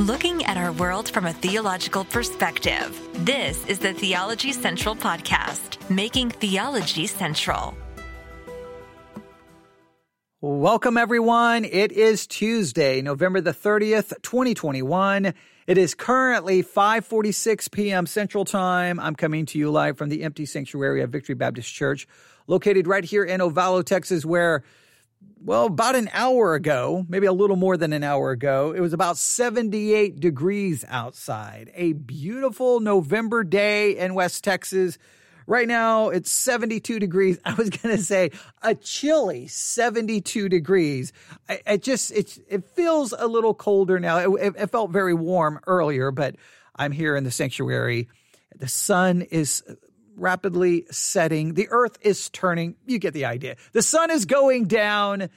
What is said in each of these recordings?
looking at our world from a theological perspective. This is the Theology Central Podcast, making theology central. Welcome, everyone. It is Tuesday, November the 30th, 2021. It is currently 5:46 p.m. Central Time. I'm coming to you live from the empty sanctuary of Victory Baptist Church, located right here in Ovalo, Texas, where well, about an hour ago, maybe a little more than an hour ago, it was about 78 degrees outside. A beautiful November day in West Texas. Right now, it's 72 degrees. I was going to say a chilly 72 degrees. It just, it, it feels a little colder now. It, it felt very warm earlier, but I'm here in the sanctuary. The sun is rapidly setting. The earth is turning. You get the idea. The sun is going down.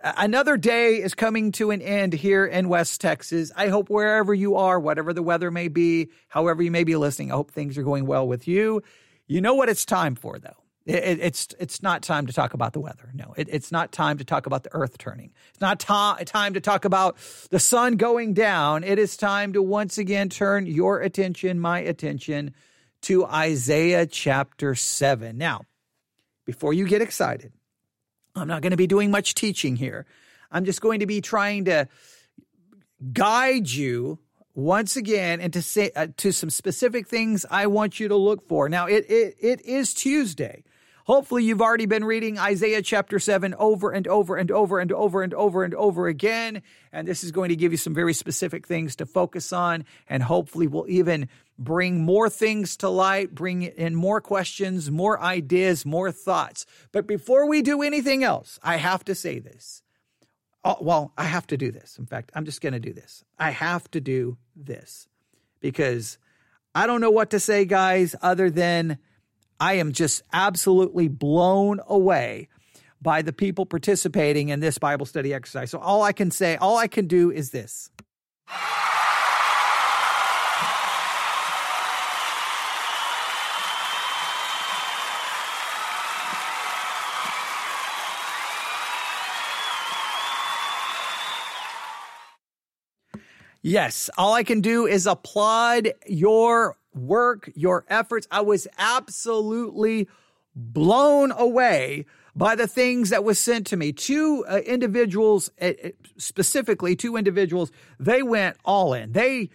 Another day is coming to an end here in West Texas. I hope wherever you are, whatever the weather may be, however you may be listening, I hope things are going well with you. You know what it's time for, though. It, it's it's not time to talk about the weather. No, it, it's not time to talk about the earth turning. It's not ta- time to talk about the sun going down. It is time to once again turn your attention, my attention, to Isaiah chapter 7. Now, before you get excited, I'm not going to be doing much teaching here. I'm just going to be trying to guide you once again into say, uh, to some specific things I want you to look for. Now, it, it, it is Tuesday. Hopefully, you've already been reading Isaiah chapter 7 over and over and over and over and over and over again. And this is going to give you some very specific things to focus on. And hopefully, will even bring more things to light, bring in more questions, more ideas, more thoughts. But before we do anything else, I have to say this. Oh, well, I have to do this. In fact, I'm just going to do this. I have to do this because I don't know what to say, guys, other than I am just absolutely blown away by the people participating in this Bible study exercise. So all I can say, all I can do is this. Yes, all I can do is applaud your work, your efforts. I was absolutely blown away by the things that was sent to me. Two uh, individuals, uh, specifically two individuals, they went all in. They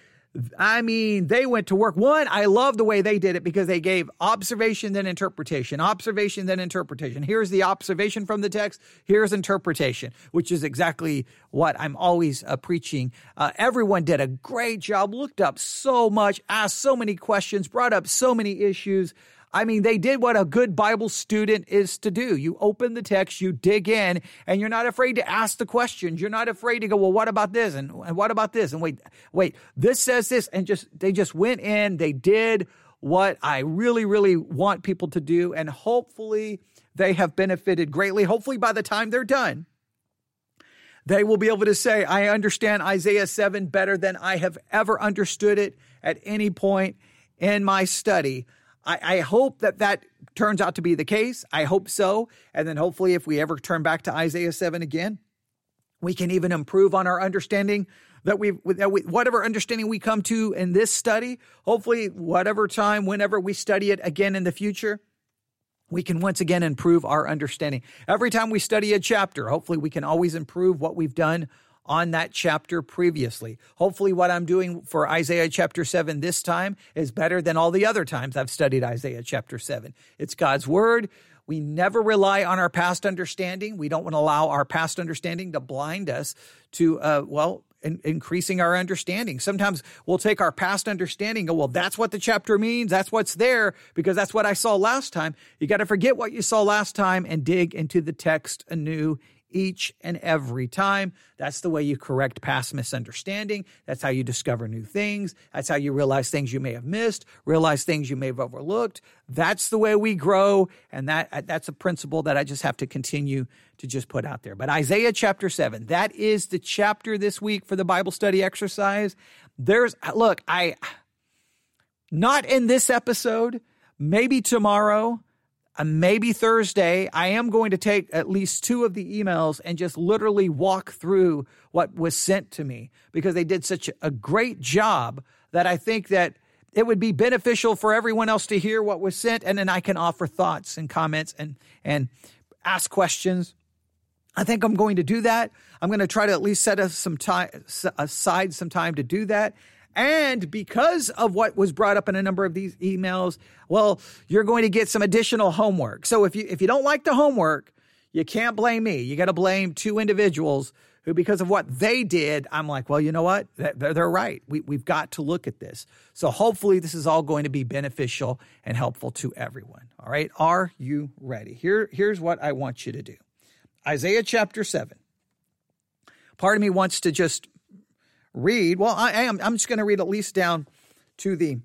I mean, they went to work. One, I love the way they did it because they gave observation, then interpretation, observation, then interpretation. Here's the observation from the text. Here's interpretation, which is exactly what I'm always uh, preaching. Uh, everyone did a great job, looked up so much, asked so many questions, brought up so many issues. I mean, they did what a good Bible student is to do. You open the text, you dig in, and you're not afraid to ask the questions. You're not afraid to go, well, what about this? And, and what about this? And wait, wait, this says this. And just, they just went in, they did what I really, really want people to do. And hopefully they have benefited greatly. Hopefully by the time they're done, they will be able to say, I understand Isaiah 7 better than I have ever understood it at any point in my study. I, I hope that that turns out to be the case. I hope so. And then hopefully, if we ever turn back to Isaiah 7 again, we can even improve on our understanding that we, that we whatever understanding we come to in this study, hopefully, whatever time, whenever we study it again in the future, we can once again improve our understanding. Every time we study a chapter, hopefully, we can always improve what we've done on that chapter previously. Hopefully, what I'm doing for Isaiah chapter 7 this time is better than all the other times I've studied Isaiah chapter 7. It's God's word. We never rely on our past understanding. We don't want to allow our past understanding to blind us to, uh, well, in, increasing our understanding. Sometimes we'll take our past understanding and go, well, that's what the chapter means. That's what's there because that's what I saw last time. You got to forget what you saw last time and dig into the text anew each and every time. That's the way you correct past misunderstanding. That's how you discover new things. That's how you realize things you may have missed, realize things you may have overlooked. That's the way we grow. And that, uh, that's a principle that I just have to continue to just put out there. But Isaiah chapter seven, that is the chapter this week for the Bible study exercise. There's, uh, look, I, not in this episode, maybe tomorrow. Uh, maybe Thursday, I am going to take at least two of the emails and just literally walk through what was sent to me because they did such a great job that I think that it would be beneficial for everyone else to hear what was sent and then I can offer thoughts and comments and and ask questions. I think I'm going to do that. I'm going to try to at least set some time aside some time to do that. And because of what was brought up in a number of these emails, well, you're going to get some additional homework. So if you if you don't like the homework, you can't blame me. You got to blame two individuals who, because of what they did, I'm like, well, you know what? They're, they're right. We, we've got to look at this. So hopefully, this is all going to be beneficial and helpful to everyone. All right. Are you ready? Here, here's what I want you to do Isaiah chapter 7. Part of me wants to just read. Well, I am. I'm just going to read at least down to the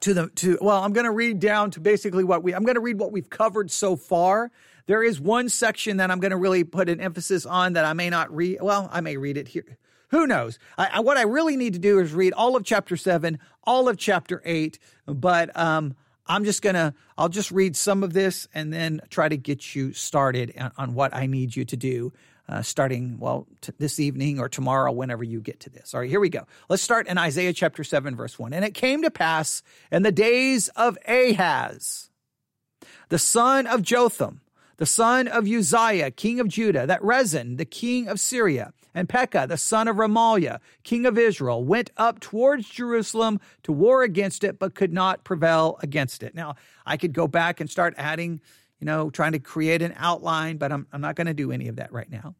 to the to. Well, I'm going to read down to basically what we. I'm going to read what we've covered so far. There is one section that I'm going to really put an emphasis on that I may not read. Well, I may read it here. Who knows? I, I, what I really need to do is read all of chapter seven, all of chapter eight. But um, I'm just gonna. I'll just read some of this and then try to get you started on, on what I need you to do uh, starting, well, t- this evening or tomorrow, whenever you get to this. All right, here we go. Let's start in Isaiah chapter 7, verse 1. And it came to pass in the days of Ahaz, the son of Jotham, the son of Uzziah, king of Judah, that Rezin, the king of Syria, and Pekah, the son of Remaliah, king of Israel, went up towards Jerusalem to war against it, but could not prevail against it. Now, I could go back and start adding you know, trying to create an outline, but I'm, I'm not going to do any of that right now.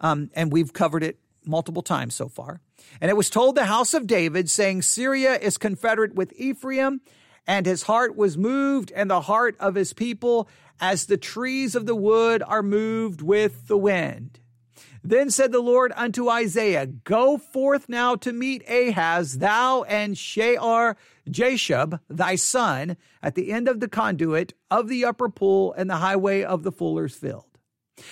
Um, and we've covered it multiple times so far. And it was told the house of David, saying, Syria is confederate with Ephraim, and his heart was moved, and the heart of his people, as the trees of the wood are moved with the wind. Then said the Lord unto Isaiah, Go forth now to meet Ahaz, thou and Shear Jashub, thy son, at the end of the conduit of the upper pool and the highway of the fuller's field.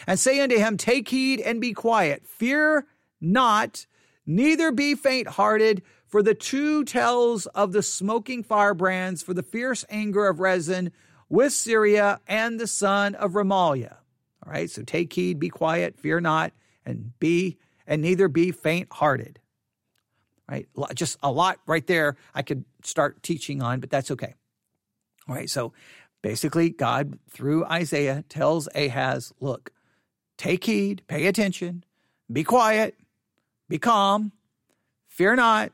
And say unto him, Take heed and be quiet, fear not, neither be faint hearted, for the two tells of the smoking firebrands, for the fierce anger of Rezin with Syria and the son of Remaliah. All right, so take heed, be quiet, fear not and be and neither be faint hearted. Right? Just a lot right there I could start teaching on, but that's okay. All right. So basically, God, through Isaiah, tells Ahaz, look, take heed, pay attention, be quiet, be calm, fear not,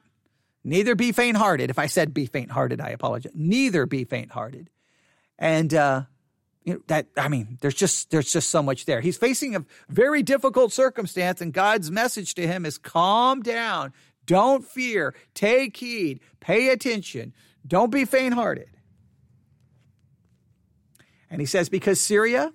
neither be faint hearted. If I said be faint hearted, I apologize. Neither be faint hearted. And uh, you know, that I mean, there's just there's just so much there. He's facing a very difficult circumstance, and God's message to him is calm down, don't fear, take heed, pay attention, don't be faint-hearted. And he says, because Syria,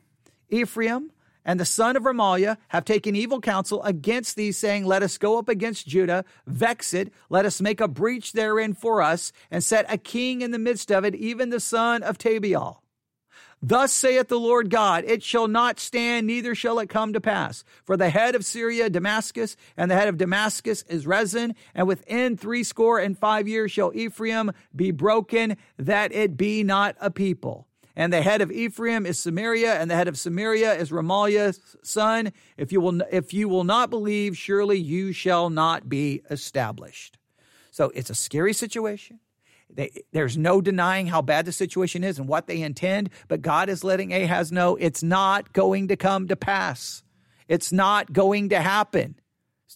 Ephraim, and the son of Remaliah have taken evil counsel against thee, saying, Let us go up against Judah, vex it, let us make a breach therein for us, and set a king in the midst of it, even the son of Tabeal. Thus saith the Lord God, it shall not stand, neither shall it come to pass. For the head of Syria, Damascus, and the head of Damascus is Rezin, and within threescore and five years shall Ephraim be broken, that it be not a people. And the head of Ephraim is Samaria, and the head of Samaria is Remaliah's son. If you will, if you will not believe, surely you shall not be established. So it's a scary situation. They, there's no denying how bad the situation is and what they intend, but God is letting Ahaz know it's not going to come to pass. It's not going to happen.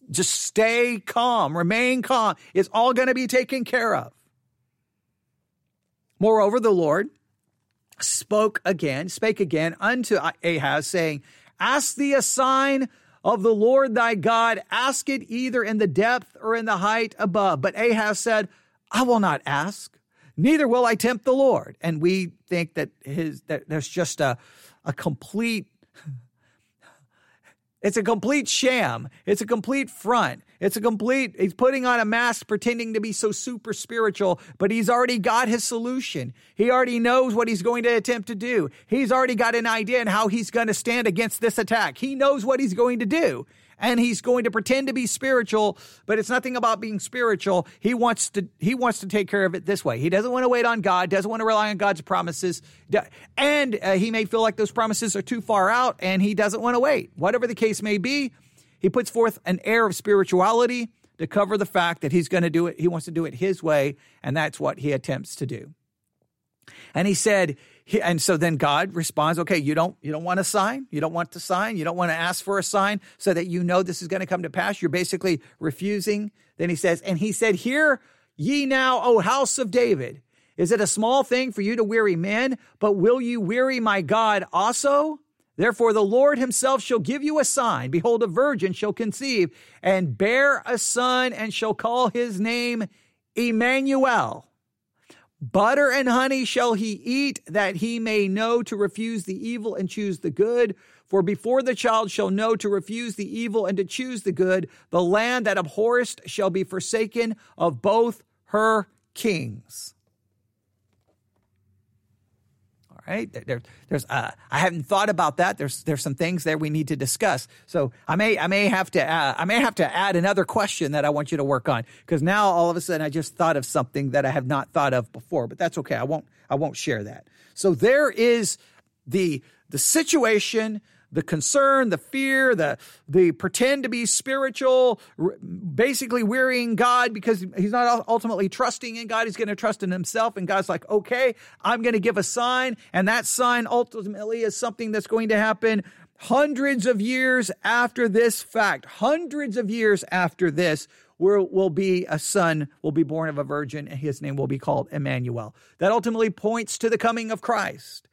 Just stay calm, remain calm. It's all going to be taken care of. Moreover, the Lord spoke again, spake again unto Ahaz, saying, Ask thee a sign of the Lord thy God, ask it either in the depth or in the height above. But Ahaz said, I will not ask, neither will I tempt the Lord. And we think that his that there's just a a complete it's a complete sham. It's a complete front. It's a complete, he's putting on a mask pretending to be so super spiritual, but he's already got his solution. He already knows what he's going to attempt to do. He's already got an idea on how he's going to stand against this attack. He knows what he's going to do. And he's going to pretend to be spiritual, but it's nothing about being spiritual. He wants to he wants to take care of it this way. He doesn't want to wait on God, doesn't want to rely on God's promises, and uh, he may feel like those promises are too far out and he doesn't want to wait. Whatever the case may be, he puts forth an air of spirituality to cover the fact that he's going to do it. He wants to do it his way, and that's what he attempts to do. And he said, and so then God responds, okay, you don't, you don't want a sign. You don't want to sign. You don't want to ask for a sign so that you know this is going to come to pass. You're basically refusing. Then he says, and he said, hear ye now, O house of David. Is it a small thing for you to weary men, but will you weary my God also? Therefore, the Lord himself shall give you a sign. Behold, a virgin shall conceive and bear a son and shall call his name Emmanuel. Butter and honey shall he eat, that he may know to refuse the evil and choose the good. For before the child shall know to refuse the evil and to choose the good, the land that abhorrest shall be forsaken of both her kings. Right? There, there's, uh, I haven't thought about that. There's, there's some things there we need to discuss. So I may, I may have to, uh, I may have to add another question that I want you to work on because now all of a sudden I just thought of something that I have not thought of before. But that's okay. I won't, I won't share that. So there is the, the situation the concern, the fear, the the pretend to be spiritual, basically wearying God because he's not ultimately trusting in God. He's going to trust in himself, and God's like, okay, I'm going to give a sign, and that sign ultimately is something that's going to happen hundreds of years after this fact. Hundreds of years after this, will, will be a son, will be born of a virgin, and his name will be called Emmanuel. That ultimately points to the coming of Christ.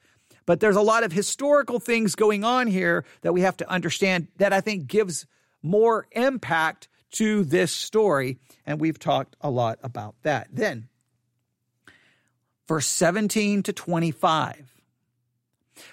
But there's a lot of historical things going on here that we have to understand that I think gives more impact to this story. And we've talked a lot about that. Then, verse 17 to 25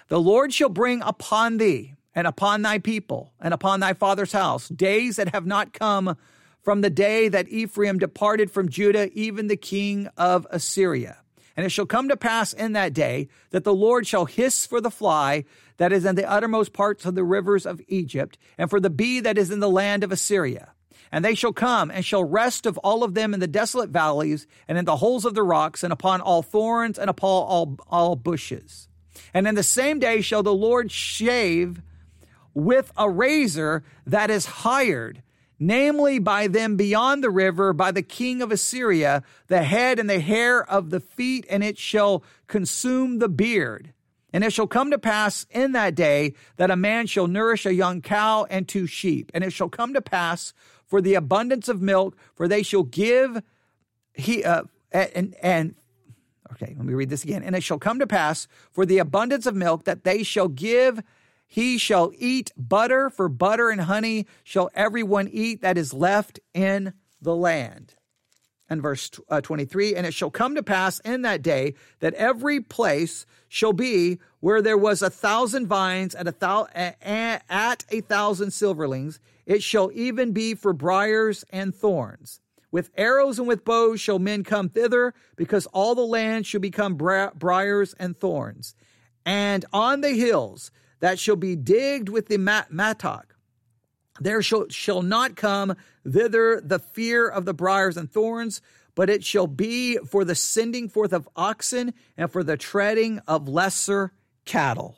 The Lord shall bring upon thee and upon thy people and upon thy father's house days that have not come from the day that Ephraim departed from Judah, even the king of Assyria. And it shall come to pass in that day that the Lord shall hiss for the fly that is in the uttermost parts of the rivers of Egypt, and for the bee that is in the land of Assyria. And they shall come and shall rest of all of them in the desolate valleys and in the holes of the rocks and upon all thorns and upon all, all bushes. And in the same day shall the Lord shave with a razor that is hired namely by them beyond the river, by the king of Assyria, the head and the hair of the feet, and it shall consume the beard. And it shall come to pass in that day that a man shall nourish a young cow and two sheep. And it shall come to pass for the abundance of milk, for they shall give he uh, and and okay, let me read this again. And it shall come to pass for the abundance of milk that they shall give he shall eat butter, for butter and honey shall everyone eat that is left in the land. And verse uh, 23 And it shall come to pass in that day that every place shall be where there was a thousand vines at a, thou- at a thousand silverlings. It shall even be for briars and thorns. With arrows and with bows shall men come thither, because all the land shall become bri- briars and thorns. And on the hills that shall be digged with the mat- mattock. There shall, shall not come thither the fear of the briars and thorns, but it shall be for the sending forth of oxen and for the treading of lesser cattle.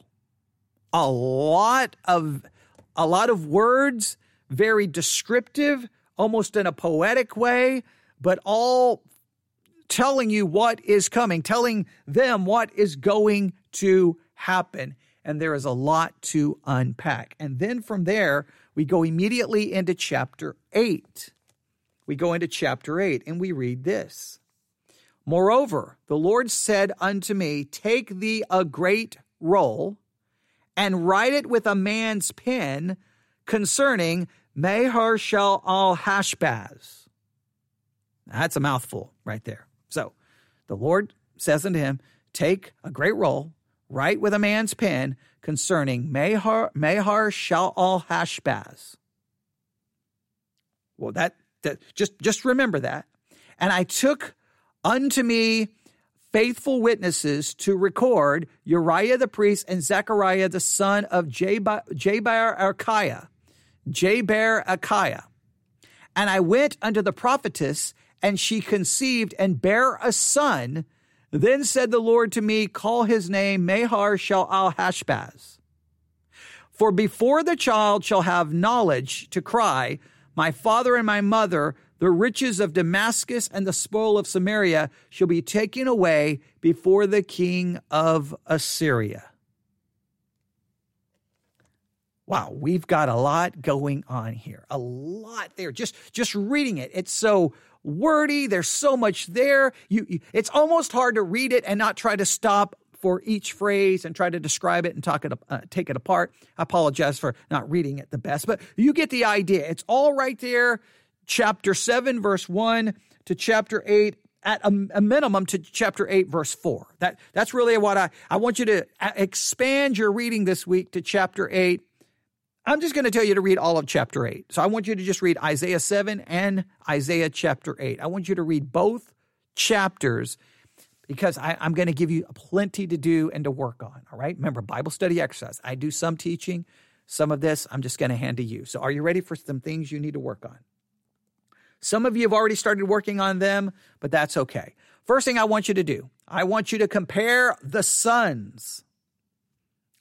A lot of a lot of words, very descriptive, almost in a poetic way, but all telling you what is coming, telling them what is going to happen and there is a lot to unpack. And then from there, we go immediately into chapter 8. We go into chapter 8 and we read this. Moreover, the Lord said unto me, Take thee a great roll and write it with a man's pen concerning Mahar Shal al Hashbaz. That's a mouthful right there. So the Lord says unto him, Take a great roll write with a man's pen concerning Mahar, Mahar Shal Hashbaz. Well, that, that just just remember that. And I took unto me faithful witnesses to record Uriah the priest and Zechariah the son of Jabar Archiah. Jaber Achiah. And I went unto the prophetess, and she conceived and bare a son. Then said the Lord to me, Call his name Mahar Shal al Hashbaz. For before the child shall have knowledge to cry, My father and my mother, the riches of Damascus and the spoil of Samaria shall be taken away before the king of Assyria. Wow, we've got a lot going on here. A lot there. Just just reading it. It's so wordy. There's so much there. You, you it's almost hard to read it and not try to stop for each phrase and try to describe it and talk it uh, take it apart. I apologize for not reading it the best, but you get the idea. It's all right there. Chapter 7 verse 1 to chapter 8 at a, a, minimum to chapter 8 verse 4 that that's really what i i want you to uh, expand your reading this week to chapter 8 I'm just going to tell you to read all of chapter 8. So I want you to just read Isaiah 7 and Isaiah chapter 8. I want you to read both chapters because I, am going to give you plenty to do and to work on. All right. Remember, Bible study exercise. I do some teaching, some of this I'm just going to hand to you. So are you ready for some things you need to work on? Some of you have already started working on them, but that's okay. First thing I want you to do, I want you to compare the sons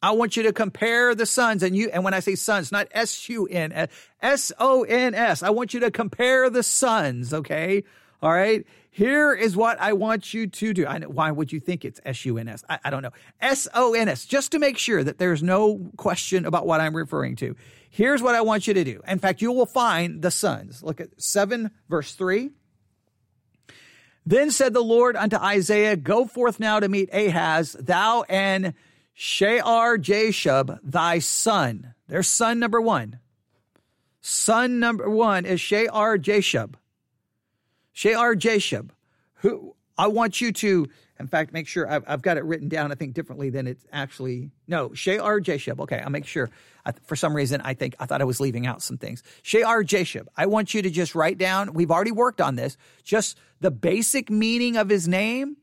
I want you to compare the sons and you, and when I say sons, not S-U-N, uh, S-O-N-S. I want you to compare the sons, okay? All right. Here is what I want you to do. I why would you think it's S-U-N-S? I, I don't know. S-O-N-S, just to make sure that there's no question about what I'm referring to. Here's what I want you to do. In fact, you will find the sons. Look at 7 verse 3. Then said the Lord unto Isaiah, Go forth now to meet Ahaz, thou and Shear Jashub, thy son. There's son number one. Son number one is Shear Jashub. Shear Jashub, who I want you to, in fact, make sure I've, I've, got it written down, I think, differently than it's actually. No, Shear Jashub. Okay, I'll make sure. I, for some reason, I think I thought I was leaving out some things. Shear Jashub. I want you to just write down, we've already worked on this, just the basic meaning of his name,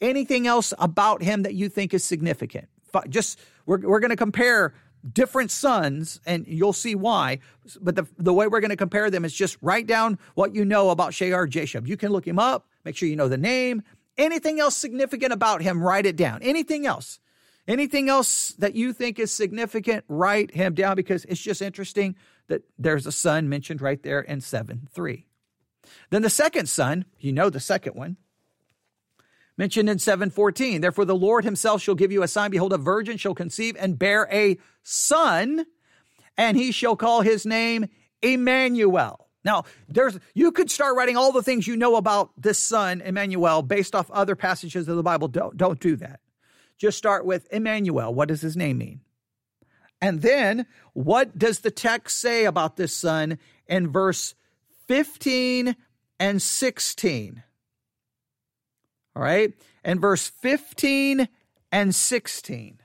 anything else about him that you think is significant just we're, we're going to compare different sons and you'll see why but the, the way we're going to compare them is just write down what you know about Shear Jashub you can look him up make sure you know the name. Anything else significant about him write it down. Anything else anything else that you think is significant write him down because it's just interesting that there's a son mentioned right there in 7 3 then the second son you know the second one mentioned in 714. Therefore, the Lord himself shall give you a sign. Behold, a virgin shall conceive and bear a son, and he shall call his name Emmanuel. Now, there's you could start writing all the things you know about this son, Emmanuel, based off other passages of the Bible. Don't, don't do that. Just start with Emmanuel. What does his name mean? And then, what does the text say about this son in verse 15 and 16? All right. And verse 15 and 16.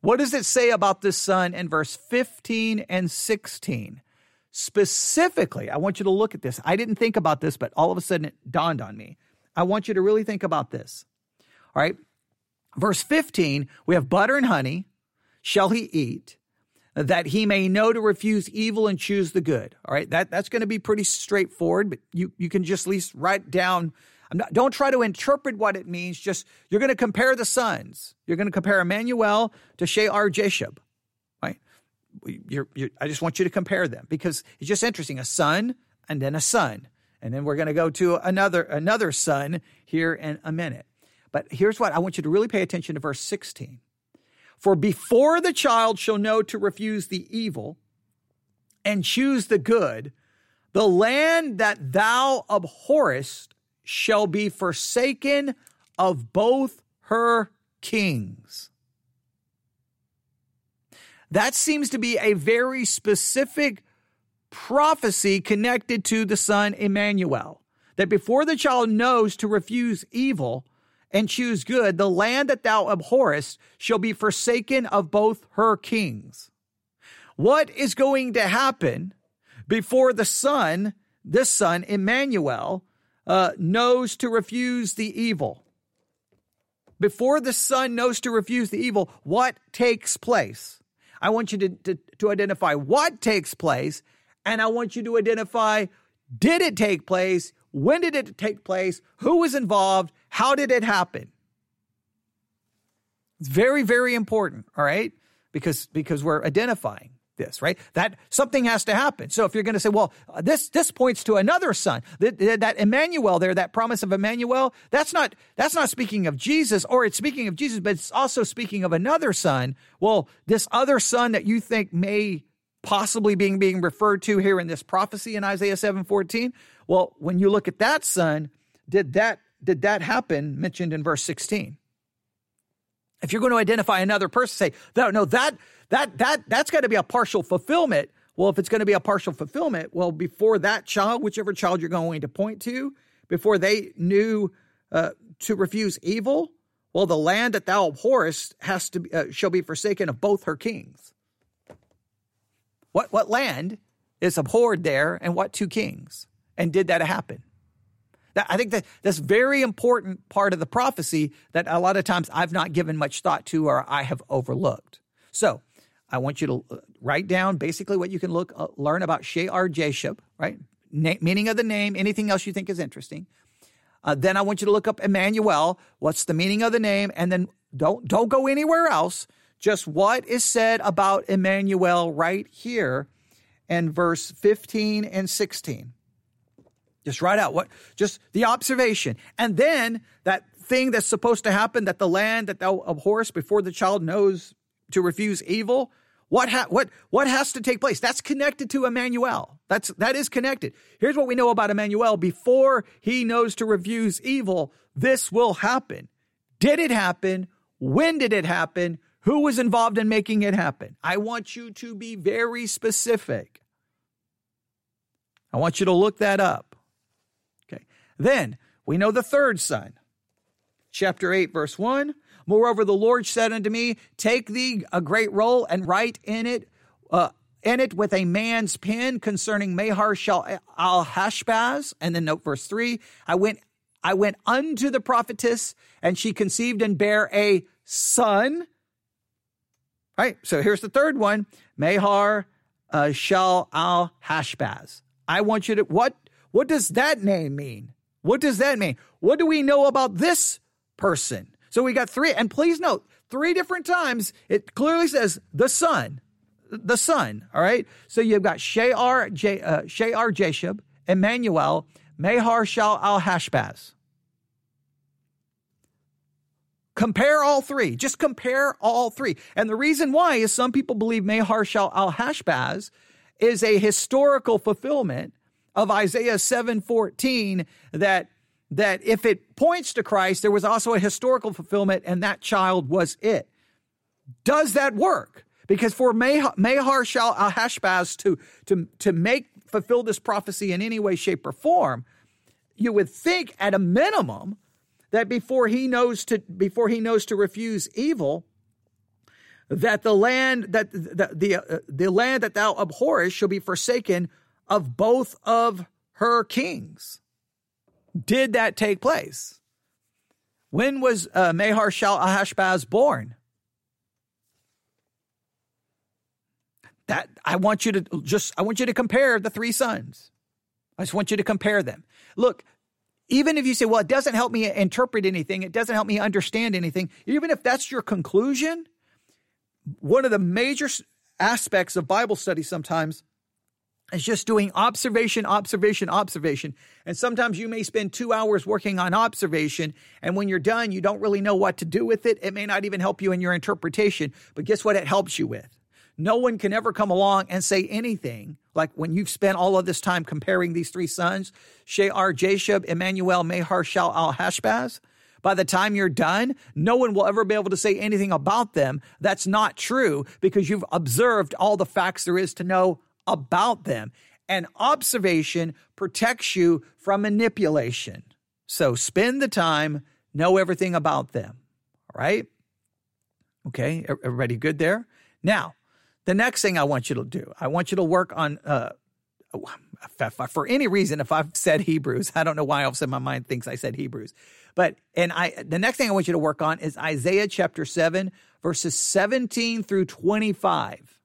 What does it say about this son in verse 15 and 16? Specifically, I want you to look at this. I didn't think about this, but all of a sudden it dawned on me. I want you to really think about this. All right. Verse 15, we have butter and honey shall he eat, that he may know to refuse evil and choose the good. All right. That, that's going to be pretty straightforward, but you, you can just at least write down not, don't try to interpret what it means. Just you're going to compare the sons. You're going to compare Emmanuel to Shear Jashub, right? You're, you're, I just want you to compare them because it's just interesting. A son and then a son, and then we're going to go to another another son here in a minute. But here's what I want you to really pay attention to verse 16. For before the child shall know to refuse the evil and choose the good, the land that thou abhorrest shall be forsaken of both her kings. That seems to be a very specific prophecy connected to the son Emmanuel. That before the child knows to refuse evil and choose good, the land that thou abhorrest shall be forsaken of both her kings. What is going to happen before the son, this son, Emmanuel, uh, knows to refuse the evil. Before the son knows to refuse the evil, what takes place? I want you to, to, to identify what takes place, and I want you to identify did it take place? When did it take place? Who was involved? How did it happen? It's very, very important, all right? Because because we're identifying this, right? That something has to happen. So if you're going to say, well, uh, this this points to another son, that, that Emmanuel there, that promise of Emmanuel, that's not that's not speaking of Jesus, or it's speaking of Jesus, but it's also speaking of another son. Well, this other son that you think may possibly being being referred to here in this prophecy in Isaiah 7:14, well, when you look at that son, did that did that happen mentioned in verse 16? If you're going to identify another person, say, no, no, that that that that's got to be a partial fulfillment. Well, if it's going to be a partial fulfillment, well, before that child, whichever child you're going to point to, before they knew uh, to refuse evil, well, the land that thou abhorrest has to uh, shall be forsaken of both her kings. What what land is abhorred there, and what two kings? And did that happen? That, I think that that's very important part of the prophecy that a lot of times I've not given much thought to or I have overlooked. So I want you to uh, write down basically what you can look uh, learn about Shear Jashub, right? Na- meaning of the name, anything else you think is interesting. Uh, then I want you to look up Emmanuel. What's the meaning of the name? And then don't don't go anywhere else. Just what is said about Emmanuel right here in verse 15 and 16. Just write out what, just the observation. And then that thing that's supposed to happen that the land that thou abhorrest before the child knows to refuse evil. What, ha- what, what has to take place? That's connected to Emmanuel. That's, that is connected. Here's what we know about Emmanuel. Before he knows to refuse evil, this will happen. Did it happen? When did it happen? Who was involved in making it happen? I want you to be very specific. I want you to look that up. Then we know the third son. Chapter 8, verse 1. Moreover, the Lord said unto me, Take thee a great roll and write in it, uh, in it with a man's pen concerning Mahar Shal al Hashbaz. And then note verse 3. I went, I went unto the prophetess, and she conceived and bare a son. All right, so here's the third one Mahar uh, al Hashbaz. I want you to, what, what does that name mean? What does that mean? What do we know about this person? So we got three, and please note, three different times it clearly says the son, the son. All right. So you've got Shear, J, uh, Shear Jashub, Emmanuel, Mahar Shal al Hashbaz. Compare all three. Just compare all three. And the reason why is some people believe Mahar Shal al Hashbaz is a historical fulfillment of Isaiah 7:14 that that if it points to Christ, there was also a historical fulfillment, and that child was it. Does that work? Because for Mahar Shal Hashbaz to, to, to make fulfill this prophecy in any way, shape, or form, you would think at a minimum that before he knows to before he knows to refuse evil, that the land that the the, uh, the land that thou abhorrest shall be forsaken of both of her kings. Did that take place? When was uh, Mahar Shal Ahashbaz born? That I want you to just I want you to compare the three sons. I just want you to compare them. Look, even if you say, well, it doesn't help me interpret anything, it doesn't help me understand anything, even if that's your conclusion, one of the major aspects of Bible study sometimes it's just doing observation, observation, observation. And sometimes you may spend two hours working on observation. And when you're done, you don't really know what to do with it. It may not even help you in your interpretation. But guess what? It helps you with. No one can ever come along and say anything like when you've spent all of this time comparing these three sons, Shear Jashub, Emmanuel, Mahar Shal al Hashbaz. By the time you're done, no one will ever be able to say anything about them. That's not true because you've observed all the facts there is to know about them. And observation protects you from manipulation. So spend the time, know everything about them. All right? Okay, everybody good there? Now, the next thing I want you to do, I want you to work on, uh, for any reason, if I've said Hebrews, I don't know why all of a sudden my mind thinks I said Hebrews. But, and I, the next thing I want you to work on is Isaiah chapter 7, verses 17 through 25.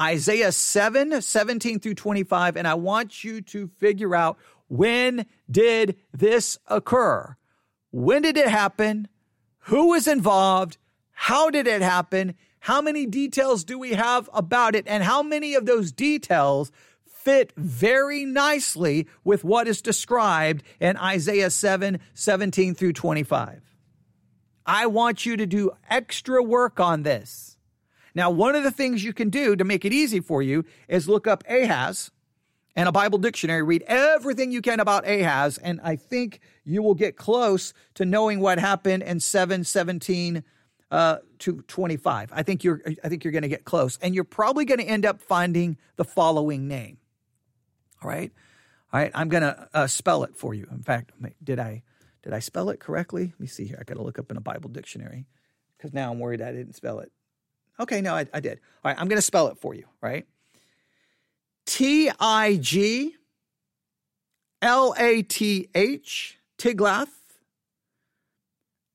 Isaiah 7, 17 through 25, and I want you to figure out when did this occur? When did it happen? Who was involved? How did it happen? How many details do we have about it? And how many of those details fit very nicely with what is described in Isaiah 7 17 through 25. I want you to do extra work on this. Now, one of the things you can do to make it easy for you is look up Ahaz and a Bible dictionary, read everything you can about Ahaz, and I think you will get close to knowing what happened in 717 uh, to 25. I think you're I think you're going to get close, and you're probably going to end up finding the following name. All right. All right. I'm going to uh, spell it for you. In fact, did I, did I spell it correctly? Let me see here. I got to look up in a Bible dictionary because now I'm worried I didn't spell it. Okay. No, I, I did. All right. I'm going to spell it for you. Right. T I G L A T H, Tiglath.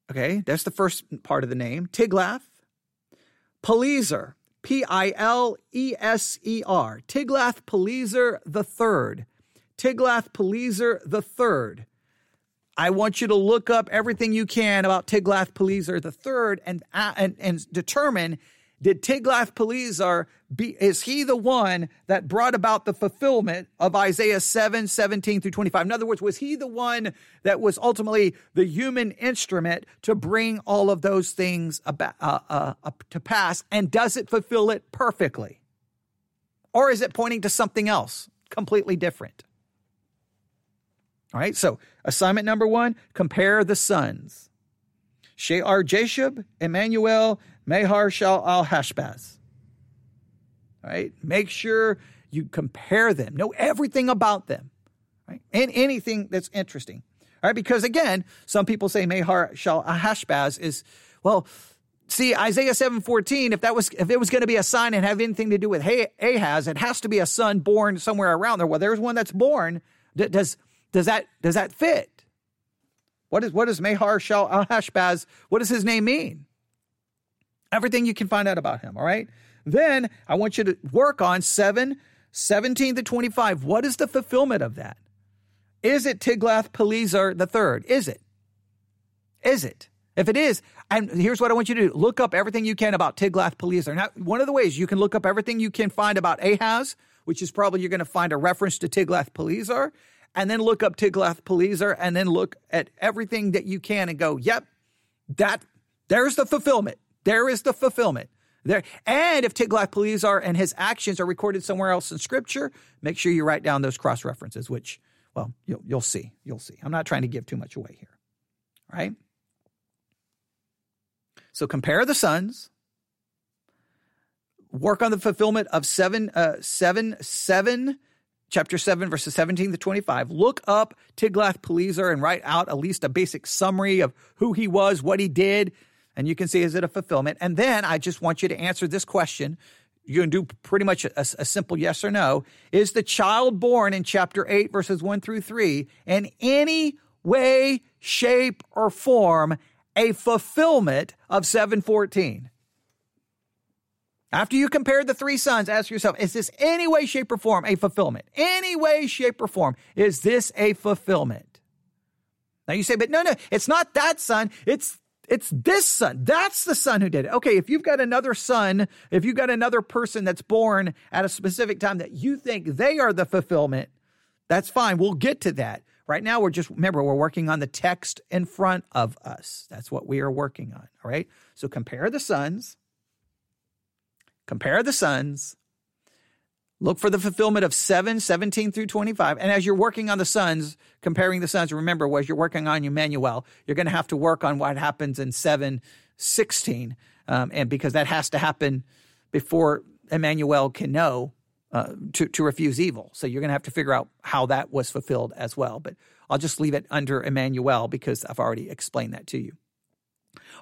Okay. That's the first part of the name. Tiglath. Pileser. P I L E S E R, Tiglath-Pileser the third. Tiglath-Pileser the third. I want you to look up everything you can about Tiglath-Pileser the third and, uh, and, and determine did Tiglath-Pileser be, is he the one that brought about the fulfillment of Isaiah 7, 17 through 25? In other words, was he the one that was ultimately the human instrument to bring all of those things about, uh, uh, to pass? And does it fulfill it perfectly? Or is it pointing to something else completely different? All right, so assignment number one compare the sons. Shear Jashub, Emmanuel, Mahar Shal al Hashbaz. Right? Make sure you compare them, know everything about them, right? And anything that's interesting. All right, because again, some people say Mahar Shal Hashbaz is, well, see Isaiah 7:14, if that was if it was going to be a sign and have anything to do with Ahaz, it has to be a son born somewhere around there. Well, there's one that's born. Does does that does that fit? What is what does Mahar Shal Hashbaz, what does his name mean? Everything you can find out about him. All right. Then I want you to work on 7, 17 to 25. What is the fulfillment of that? Is it Tiglath-Pileser the third? Is it? Is it? If it is, and here's what I want you to do look up everything you can about Tiglath-Pileser. Now, one of the ways you can look up everything you can find about Ahaz, which is probably you're going to find a reference to Tiglath-Pileser, and then look up Tiglath-Pileser, and then look at everything that you can and go, yep, that there's the fulfillment. There is the fulfillment. There, and if Tiglath-Pileser and his actions are recorded somewhere else in Scripture, make sure you write down those cross references. Which, well, you'll, you'll see. You'll see. I'm not trying to give too much away here. Right. So compare the sons. Work on the fulfillment of seven, uh, seven, seven, chapter seven, verses 17 to 25. Look up Tiglath-Pileser and write out at least a basic summary of who he was, what he did, and you can see is it a fulfillment? And then I just want you to answer this question. You can do pretty much a, a, simple yes or no. Is the child born in chapter 8, verses 1 through 3, in any way, shape, or form a fulfillment of 714? After you compare the three sons, ask yourself, is this any way, shape, or form a fulfillment? Any way, shape, or form, is this a fulfillment? Now you say, but no, no, it's not that son. It's it's this son. That's the son who did it. Okay, if you've got another son, if you've got another person that's born at a specific time that you think they are the fulfillment, that's fine. We'll get to that. Right now, we're just, remember, we're working on the text in front of us. That's what we are working on. All right. So compare the sons, compare the sons, Look for the fulfillment of 7, 17 through 25. And as you're working on the sons, comparing the sons, remember, as you're working on Emmanuel, you're going to have to work on what happens in 7, 16. Um, and because that has to happen before Emmanuel can know uh, to, to refuse evil. So you're going to have to figure out how that was fulfilled as well. But I'll just leave it under Emmanuel because I've already explained that to you.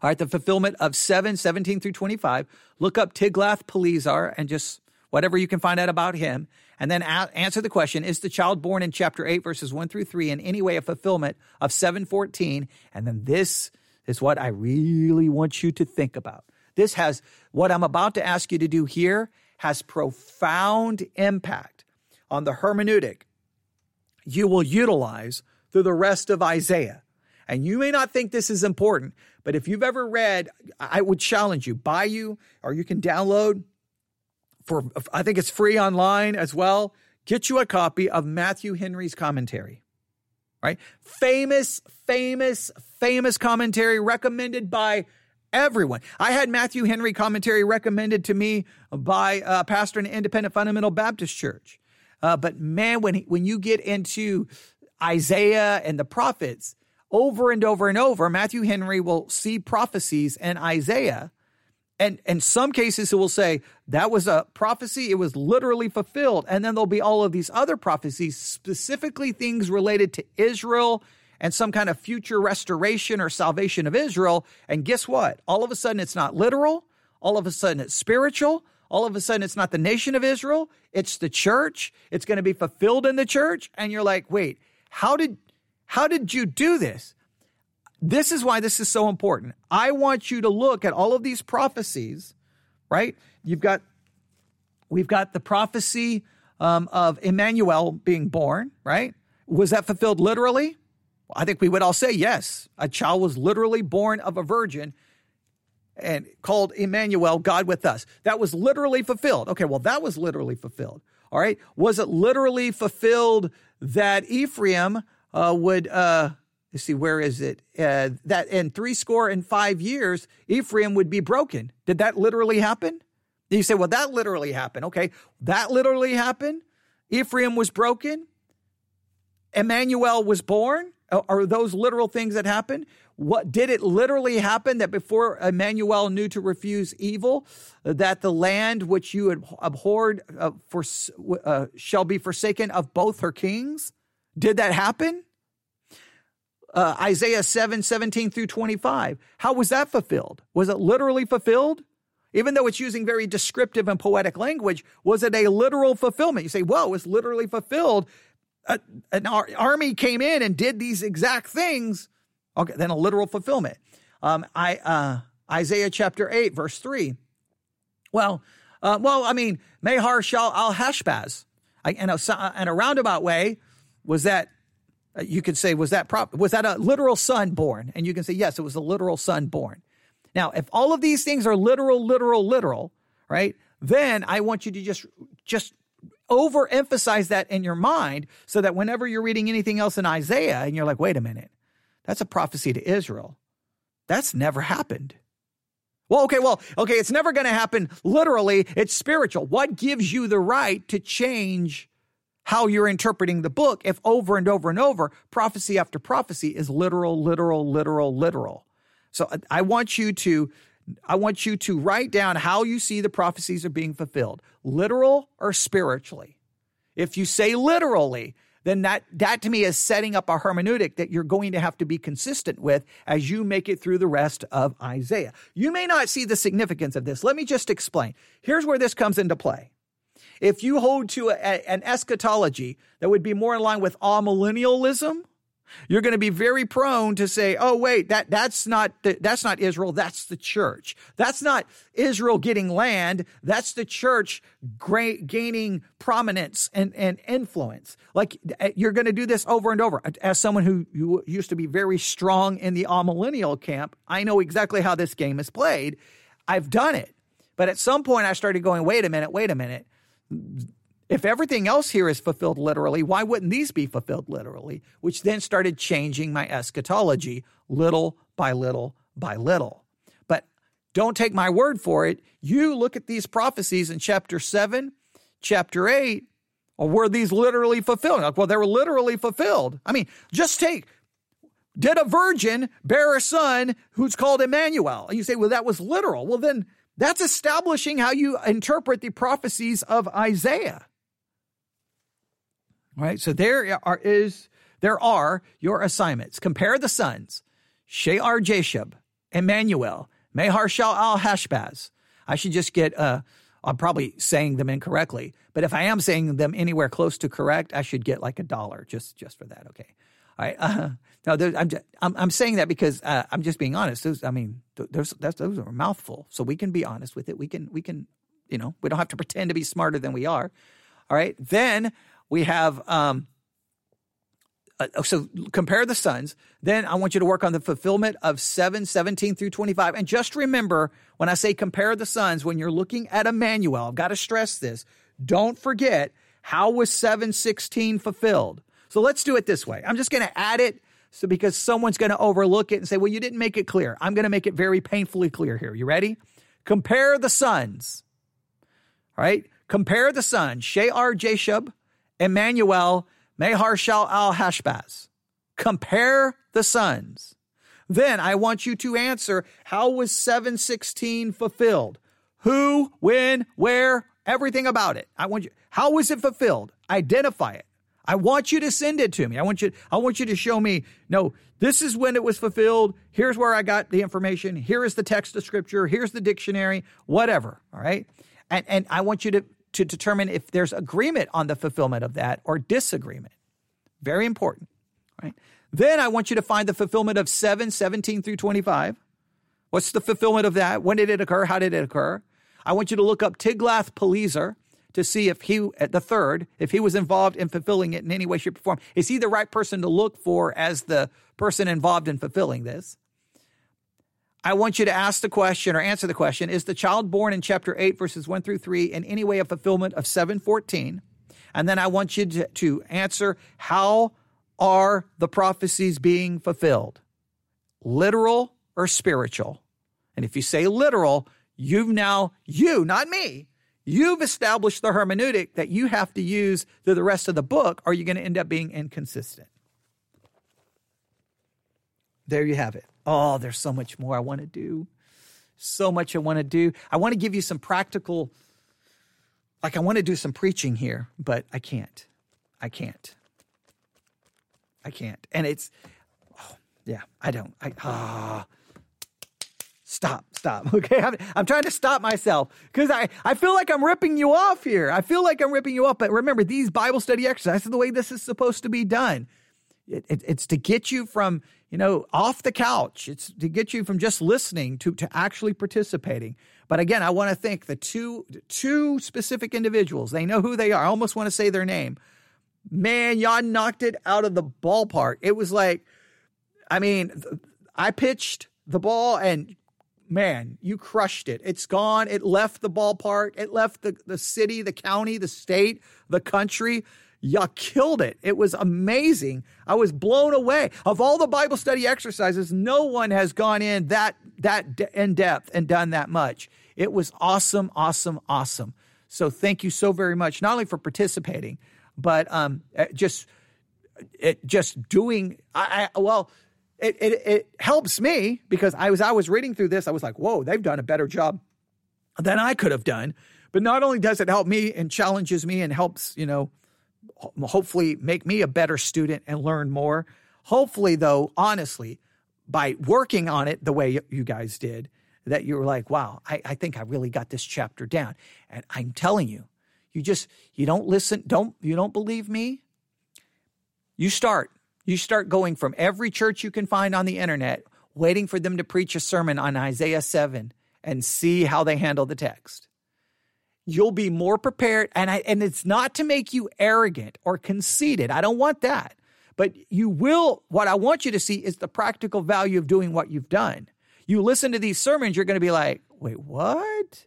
All right, the fulfillment of 7, 17 through 25. Look up Tiglath-Pileser and just whatever you can find out about him, and then a- answer the question Is the child born in chapter 8, verses 1 through 3, in any way a fulfillment of 714? And then this is what I really want you to think about. This has what I'm about to ask you to do here has profound impact on the hermeneutic you will utilize through the rest of Isaiah. And you may not think this is important, but if you've ever read, I would challenge you, buy you, or you can download for, I think it's free online as well. Get you a copy of Matthew Henry's commentary, right? Famous, famous, famous commentary recommended by everyone. I had Matthew Henry commentary recommended to me by a pastor in independent fundamental Baptist church. Uh, but man, when he, when you get into Isaiah and the prophets, over and over and over, Matthew Henry will see prophecies in Isaiah. And in some cases, it will say that was a prophecy, it was literally fulfilled. And then there'll be all of these other prophecies, specifically things related to Israel and some kind of future restoration or salvation of Israel. And guess what? All of a sudden, it's not literal. All of a sudden, it's spiritual. All of a sudden, it's not the nation of Israel. It's the church. It's going to be fulfilled in the church. And you're like, wait, how did, how did you do this? This is why this is so important. I want you to look at all of these prophecies, right? You've got, we've got the prophecy um, of Emmanuel being born, right? Was that fulfilled literally? I think we would all say yes. A child was literally born of a virgin and called Emmanuel, God with us. That was literally fulfilled. Okay, well, that was literally fulfilled. All right. Was it literally fulfilled that Ephraim uh, would, uh, let's see, where is it? Uh, that in three score and five years, Ephraim would be broken. Did that literally happen? You say, well, that literally happened. Okay, that literally happened. Ephraim was broken. Emmanuel was born. Are those literal things that happened? What did it literally happen that before Emmanuel knew to refuse evil, that the land which you abhorred uh, for uh, shall be forsaken of both her kings? Did that happen? Uh, Isaiah 7, 17 through 25. How was that fulfilled? Was it literally fulfilled? Even though it's using very descriptive and poetic language, was it a literal fulfillment? You say, whoa, it's literally fulfilled a, an ar- army came in and did these exact things, okay, then a literal fulfillment. Um, I uh, Isaiah chapter eight, verse three. Well, uh, well, I mean, Maher-shalal-hash-baz. In a, in a roundabout way, was that Uh, you could say was that prop, was that a literal son born? And you can say yes, it was a literal son born. Now, if all of these things are literal, literal, literal, right? Then I want you to just just overemphasize that in your mind so that whenever you're reading anything else in Isaiah and you're like, wait a minute, that's a prophecy to Israel. That's never happened. Well, okay, well, okay, it's never going to happen literally. It's spiritual. What gives you the right to change how you're interpreting the book if over and over and over prophecy after prophecy is literal, literal, literal, literal? So I want you to I want you to write down how you see the prophecies are being fulfilled, literal or spiritually. If you say literally, then that, that to me is setting up a hermeneutic that you're going to have to be consistent with as you make it through the rest of Isaiah. You may not see the significance of this. Let me just explain. Here's where this comes into play. If you hold to a, an eschatology that would be more in line with amillennialism, you're going to be very prone to say, "Oh, wait, that that's not the, that's not Israel. That's the church. That's not Israel getting land. That's the church gaining prominence and, and influence." Like eh, you're going to do this over and over. As someone who, who used to be very strong in the amillennial camp, I know exactly how this game is played. I've done it, but at some point, I started going, "Wait a minute, wait a minute." If everything else here is fulfilled literally, why wouldn't these be fulfilled literally? Which then started changing my eschatology little by little by little. But don't take my word for it. You look at these prophecies in chapter 7, chapter 8, or were these literally fulfilled? Like, well, they were literally fulfilled. I mean, just take did a virgin bear a son who's called Emmanuel? And you say, well, that was literal. Well, then that's establishing how you interpret the prophecies of Isaiah. Right? So there are is there are your assignments. Compare the sons, Shear Jashub, Emmanuel, Maher-shalal-hash-baz. I should just get uh I'm probably saying them incorrectly, but if I am saying them anywhere close to correct, I should get like a dollar just just for that. Okay. All right. Uh, no, I'm, just, I'm, I'm saying that because uh, I'm just being honest. Those, I mean, those are a mouthful. So we can be honest with it. We can we can You know, we don't have to pretend to be smarter than we are. All right. Then we have, um, uh, so compare the sons. Then I want you to work on the fulfillment of 7, 17 through 25. And just remember when I say compare the sons, when you're looking at Emmanuel, I've got to stress this. Don't forget how was 716 fulfilled? So let's do it this way. I'm just going to add it so because someone's going to overlook it and say, well, you didn't make it clear. I'm going to make it very painfully clear here. You ready? Compare the sons. All right. Compare the sons, Shear Jashub, Emmanuel, Maher-shalal-hash-baz. Compare the sons. Then I want you to answer how was 716 fulfilled? Who, when, where, everything about it. I want you, how was it fulfilled? Identify it. I want you to send it to me. I want you, I want you to show me, no, this is when it was fulfilled. Here's where I got the information. Here is the text of scripture. Here's the dictionary, whatever. All right. And, and I want you to, to determine if there's agreement on the fulfillment of that or disagreement. Very important. Right. Then I want you to find the fulfillment of 7, 17 through 25. What's the fulfillment of that? When did it occur? How did it occur? I want you to look up Tiglath-Pileser to see if he, the third, if he was involved in fulfilling it in any way, shape, or form. Is he the right person to look for as the person involved in fulfilling this? I want you to ask the question or answer the question Is the child born in chapter 8, verses 1 through 3, in any way a fulfillment of 714? And then I want you to, to answer How are the prophecies being fulfilled? Literal or spiritual? And if you say literal, you've now, you, not me, You've established the hermeneutic that you have to use through the rest of the book, or you're going to end up being inconsistent. There you have it. Oh, there's so much more I want to do. So much I want to do. I want to give you some practical, like, I want to do some preaching here, but I can't. I can't. I can't. And it's, oh, yeah, I don't. I, ah. Oh stop, stop. Okay. I'm, I'm trying to stop myself because I, I feel like I'm ripping you off here. I feel like I'm ripping you off. But remember, these Bible study exercises are the way this is supposed to be done. It, it, it's to get you from, you know, off the couch. It's to get you from just listening to, to actually participating. But again, I want to thank the two, two specific individuals. They know who they are. I almost want to say their name. Man, y'all knocked it out of the ballpark. It was like, I mean, I pitched the ball and man, you crushed it. It's gone. It left the ballpark. It left the, the city, the county, the state, the country. You killed it. It was amazing. I was blown away. Of all the Bible study exercises, no one has gone in that that in depth and done that much. It was awesome, awesome, awesome. So thank you so very much, not only for participating, but um, eh, just it just doing. I, I well it, it, it helps me because I was I was reading through this, I was like, whoa, they've done a better job than I could have done. But not only does it help me and challenges me and helps, you know, hopefully make me a better student and learn more. Hopefully, though, honestly, by working on it the way you guys did, that you were like, wow, I, I think I really got this chapter down. And I'm telling you, you just you don't listen, don't you don't believe me? You start you start going from every church you can find on the internet, waiting for them to preach a sermon on Isaiah 7 and see how they handle the text. You'll be more prepared. And, I, and it's not to make you arrogant or conceited. I don't want that. But you will, what I want you to see is the practical value of doing what you've done. You listen to these sermons, you're going to be like, wait, what?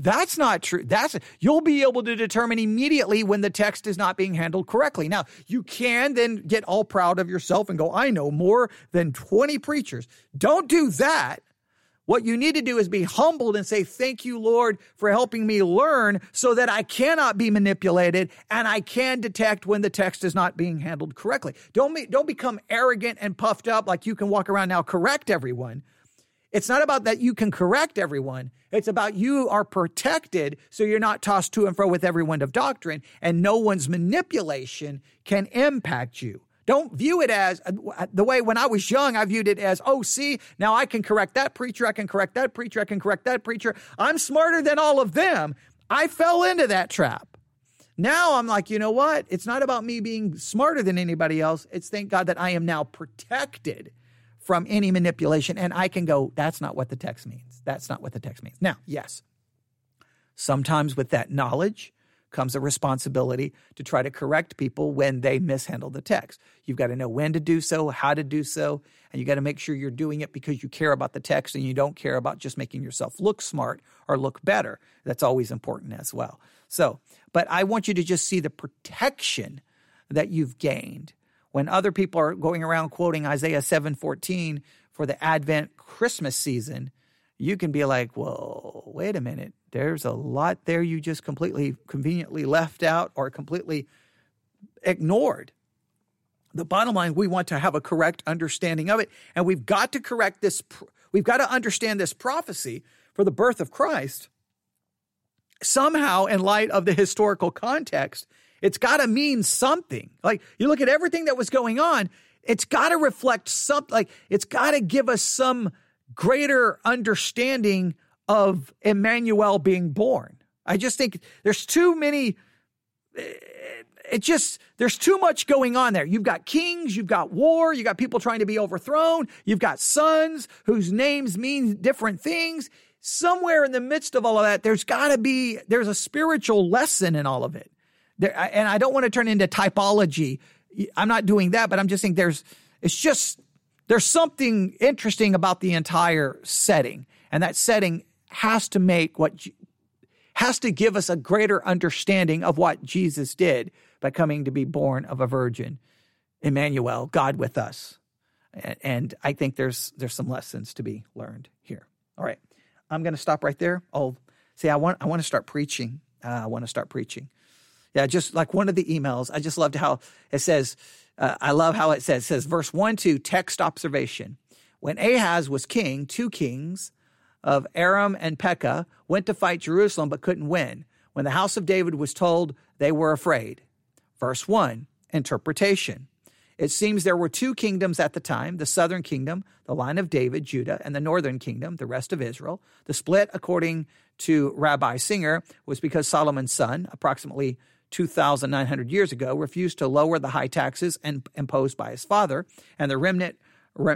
That's not true. That's you'll be able to determine immediately when the text is not being handled correctly. Now, you can then get all proud of yourself and go, "I know more than 20 preachers." Don't do that. What you need to do is be humbled and say, Thank you, Lord, for helping me learn so that I cannot be manipulated and I can detect when the text is not being handled correctly. Don't, be, don't become arrogant and puffed up like you can walk around now, correct everyone. It's not about that you can correct everyone. It's about you are protected so you're not tossed to and fro with every wind of doctrine and no one's manipulation can impact you. Don't view it as uh, the way when I was young, I viewed it as, oh, see, now I can correct that preacher, I can correct that preacher, I can correct that preacher. I'm smarter than all of them. I fell into that trap. Now I'm like, you know what? It's not about me being smarter than anybody else. It's thank God that I am now protected from any manipulation. And I can go, that's not what the text means. That's not what the text means. Now, yes, Sometimes with that knowledge comes a responsibility to try to correct people when they mishandle the text. You've got to know when to do so, how to do so, and you got to make sure you're doing it because you care about the text and you don't care about just making yourself look smart or look better. That's always important as well. So, but I want you to just see the protection that you've gained when other people are going around quoting Isaiah 7:14 for the Advent Christmas season, you can be like, "Whoa, wait a minute. There's a lot there you just completely conveniently left out or completely ignored." The bottom line, we want to have a correct understanding of it, and we've got to correct this we've got to understand this prophecy for the birth of Christ somehow in light of the historical context it's got to mean something. Like you look at everything that was going on, it's got to reflect something. Like it's got to give us some greater understanding of Emmanuel being born. I just think there's too many. It just, there's too much going on there. You've got kings, you've got war, you got people trying to be overthrown, you've got sons whose names mean different things. Somewhere in the midst of all of that, there's got to be, there's a spiritual lesson in all of it. There, and I don't want to turn into typology. I'm not doing that, but I'm just saying there's, it's just, there's something interesting about the entire setting. And that setting has to make what, has to give us a greater understanding of what Jesus did by coming to be born of a virgin, Emmanuel, God with us. And, I think there's, there's some lessons to be learned here. All right. I'm going to stop right there. I'll say, I want, I want to start preaching. Uh, I want to start preaching. Yeah, just like one of the emails. I just loved how it says, uh, I love how it says, it says verse 1 2, text observation. When Ahaz was king, two kings of Aram and Pekah went to fight Jerusalem but couldn't win. When the house of David was told, they were afraid. Verse 1, interpretation. It seems there were two kingdoms at the time the southern kingdom, the line of David, Judah, and the northern kingdom, the rest of Israel. The split, according to Rabbi Singer, was because Solomon's son, approximately 2,900 years ago, refused to lower the high taxes and, imposed by his father, and the remnant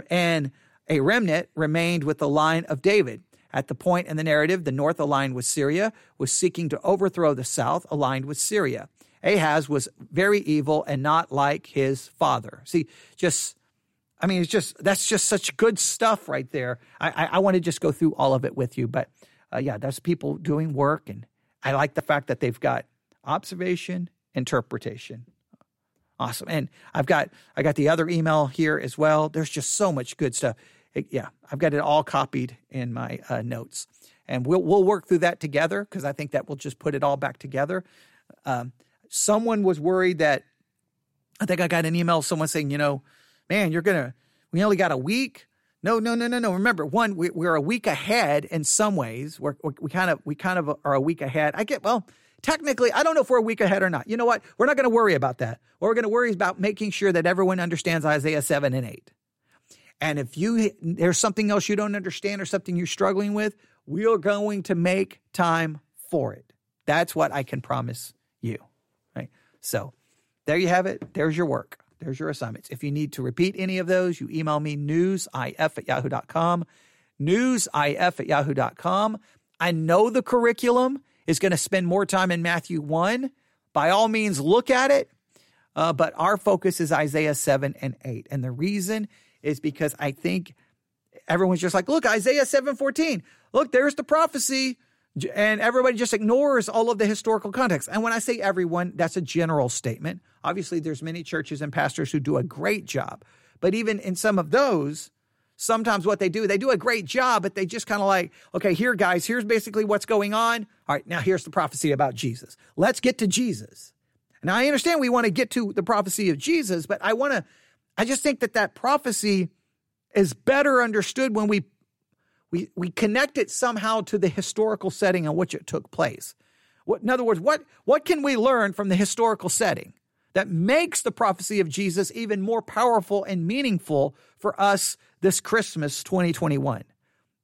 and a remnant remained with the line of David. At the point in the narrative, the north aligned with Syria, was seeking to overthrow the south aligned with Syria. Ahaz was very evil and not like his father. See, just, I mean, it's just, that's just such good stuff right there. I, I, I want to just go through all of it with you. But uh, yeah, that's people doing work. And I like the fact that they've got observation, interpretation. Awesome. And I've got I got the other email here as well. There's just so much good stuff. It, yeah, I've got it all copied in my uh, notes, and we'll we'll work through that together because I think that will just put it all back together. Um, someone was worried that I think I got an email someone saying, you know, man, you're gonna we only got a week. No, no, no, no, no. Remember, one, we, are a week ahead in some ways. We're, we kind of we kind of are a week ahead. I get well technically, I don't know if we're a week ahead or not. You know what? We're not going to worry about that. What we're going to worry about making sure that everyone understands Isaiah 7 and 8. And if you there's something else you don't understand or something you're struggling with, we are going to make time for it. That's what I can promise you. Right? So there you have it. There's your work. There's your assignments. If you need to repeat any of those, you email me newsif at yahoo.com. Newsif at yahoo.com. I know the curriculum is going to spend more time in Matthew 1, by all means, look at it. Uh, but our focus is Isaiah 7 and 8. And the reason is because I think everyone's just like, look, Isaiah 7 14. Look, there's the prophecy. And everybody just ignores all of the historical context. And when I say everyone, that's a general statement. Obviously, there's many churches and pastors who do a great job. But even in some of those, sometimes what they do, they do a great job, but they just kind of like, okay, here, guys, here's basically what's going on. All right, now here's the prophecy about Jesus. Let's get to Jesus. Now, I understand we want to get to the prophecy of Jesus, but I want to, I just think that that prophecy is better understood when we, we, we connect it somehow to the historical setting in which it took place. What, in other words, what, what can we learn from the historical setting that makes the prophecy of Jesus even more powerful and meaningful for us this Christmas 2021?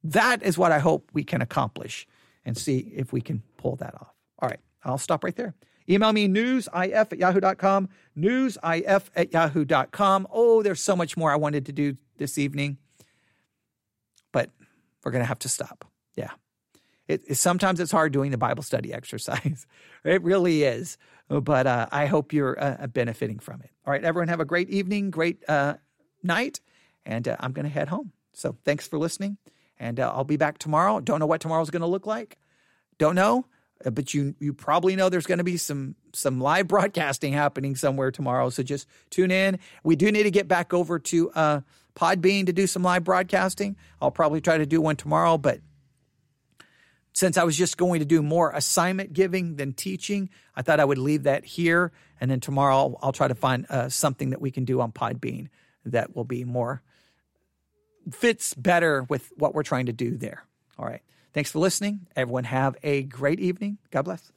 That is what I hope we can accomplish and see if we can pull that off. All right, I'll stop right there. Email me newsif at yahoo.com, newsif at yahoo.com. Oh, there's so much more I wanted to do this evening, but we're going to have to stop. Yeah. it, it, sometimes it's hard doing the Bible study exercise. it really is. But uh, I hope you're uh, benefiting from it. All right, everyone, have a great evening, great uh, night, and uh, I'm going to head home. So thanks for listening, and uh, I'll be back tomorrow. Don't know what tomorrow's going to look like. Don't know, uh, but you you probably know there's going to be some some live broadcasting happening somewhere tomorrow. So just tune in. We do need to get back over to Podbean to do some live broadcasting. I'll probably try to do one tomorrow, but since I was just going to do more assignment giving than teaching, I thought I would leave that here. And then tomorrow I'll, I'll try to find uh, something that we can do on Podbean that will be more, fits better with what we're trying to do there. All right. Thanks for listening. Everyone have a great evening. God bless.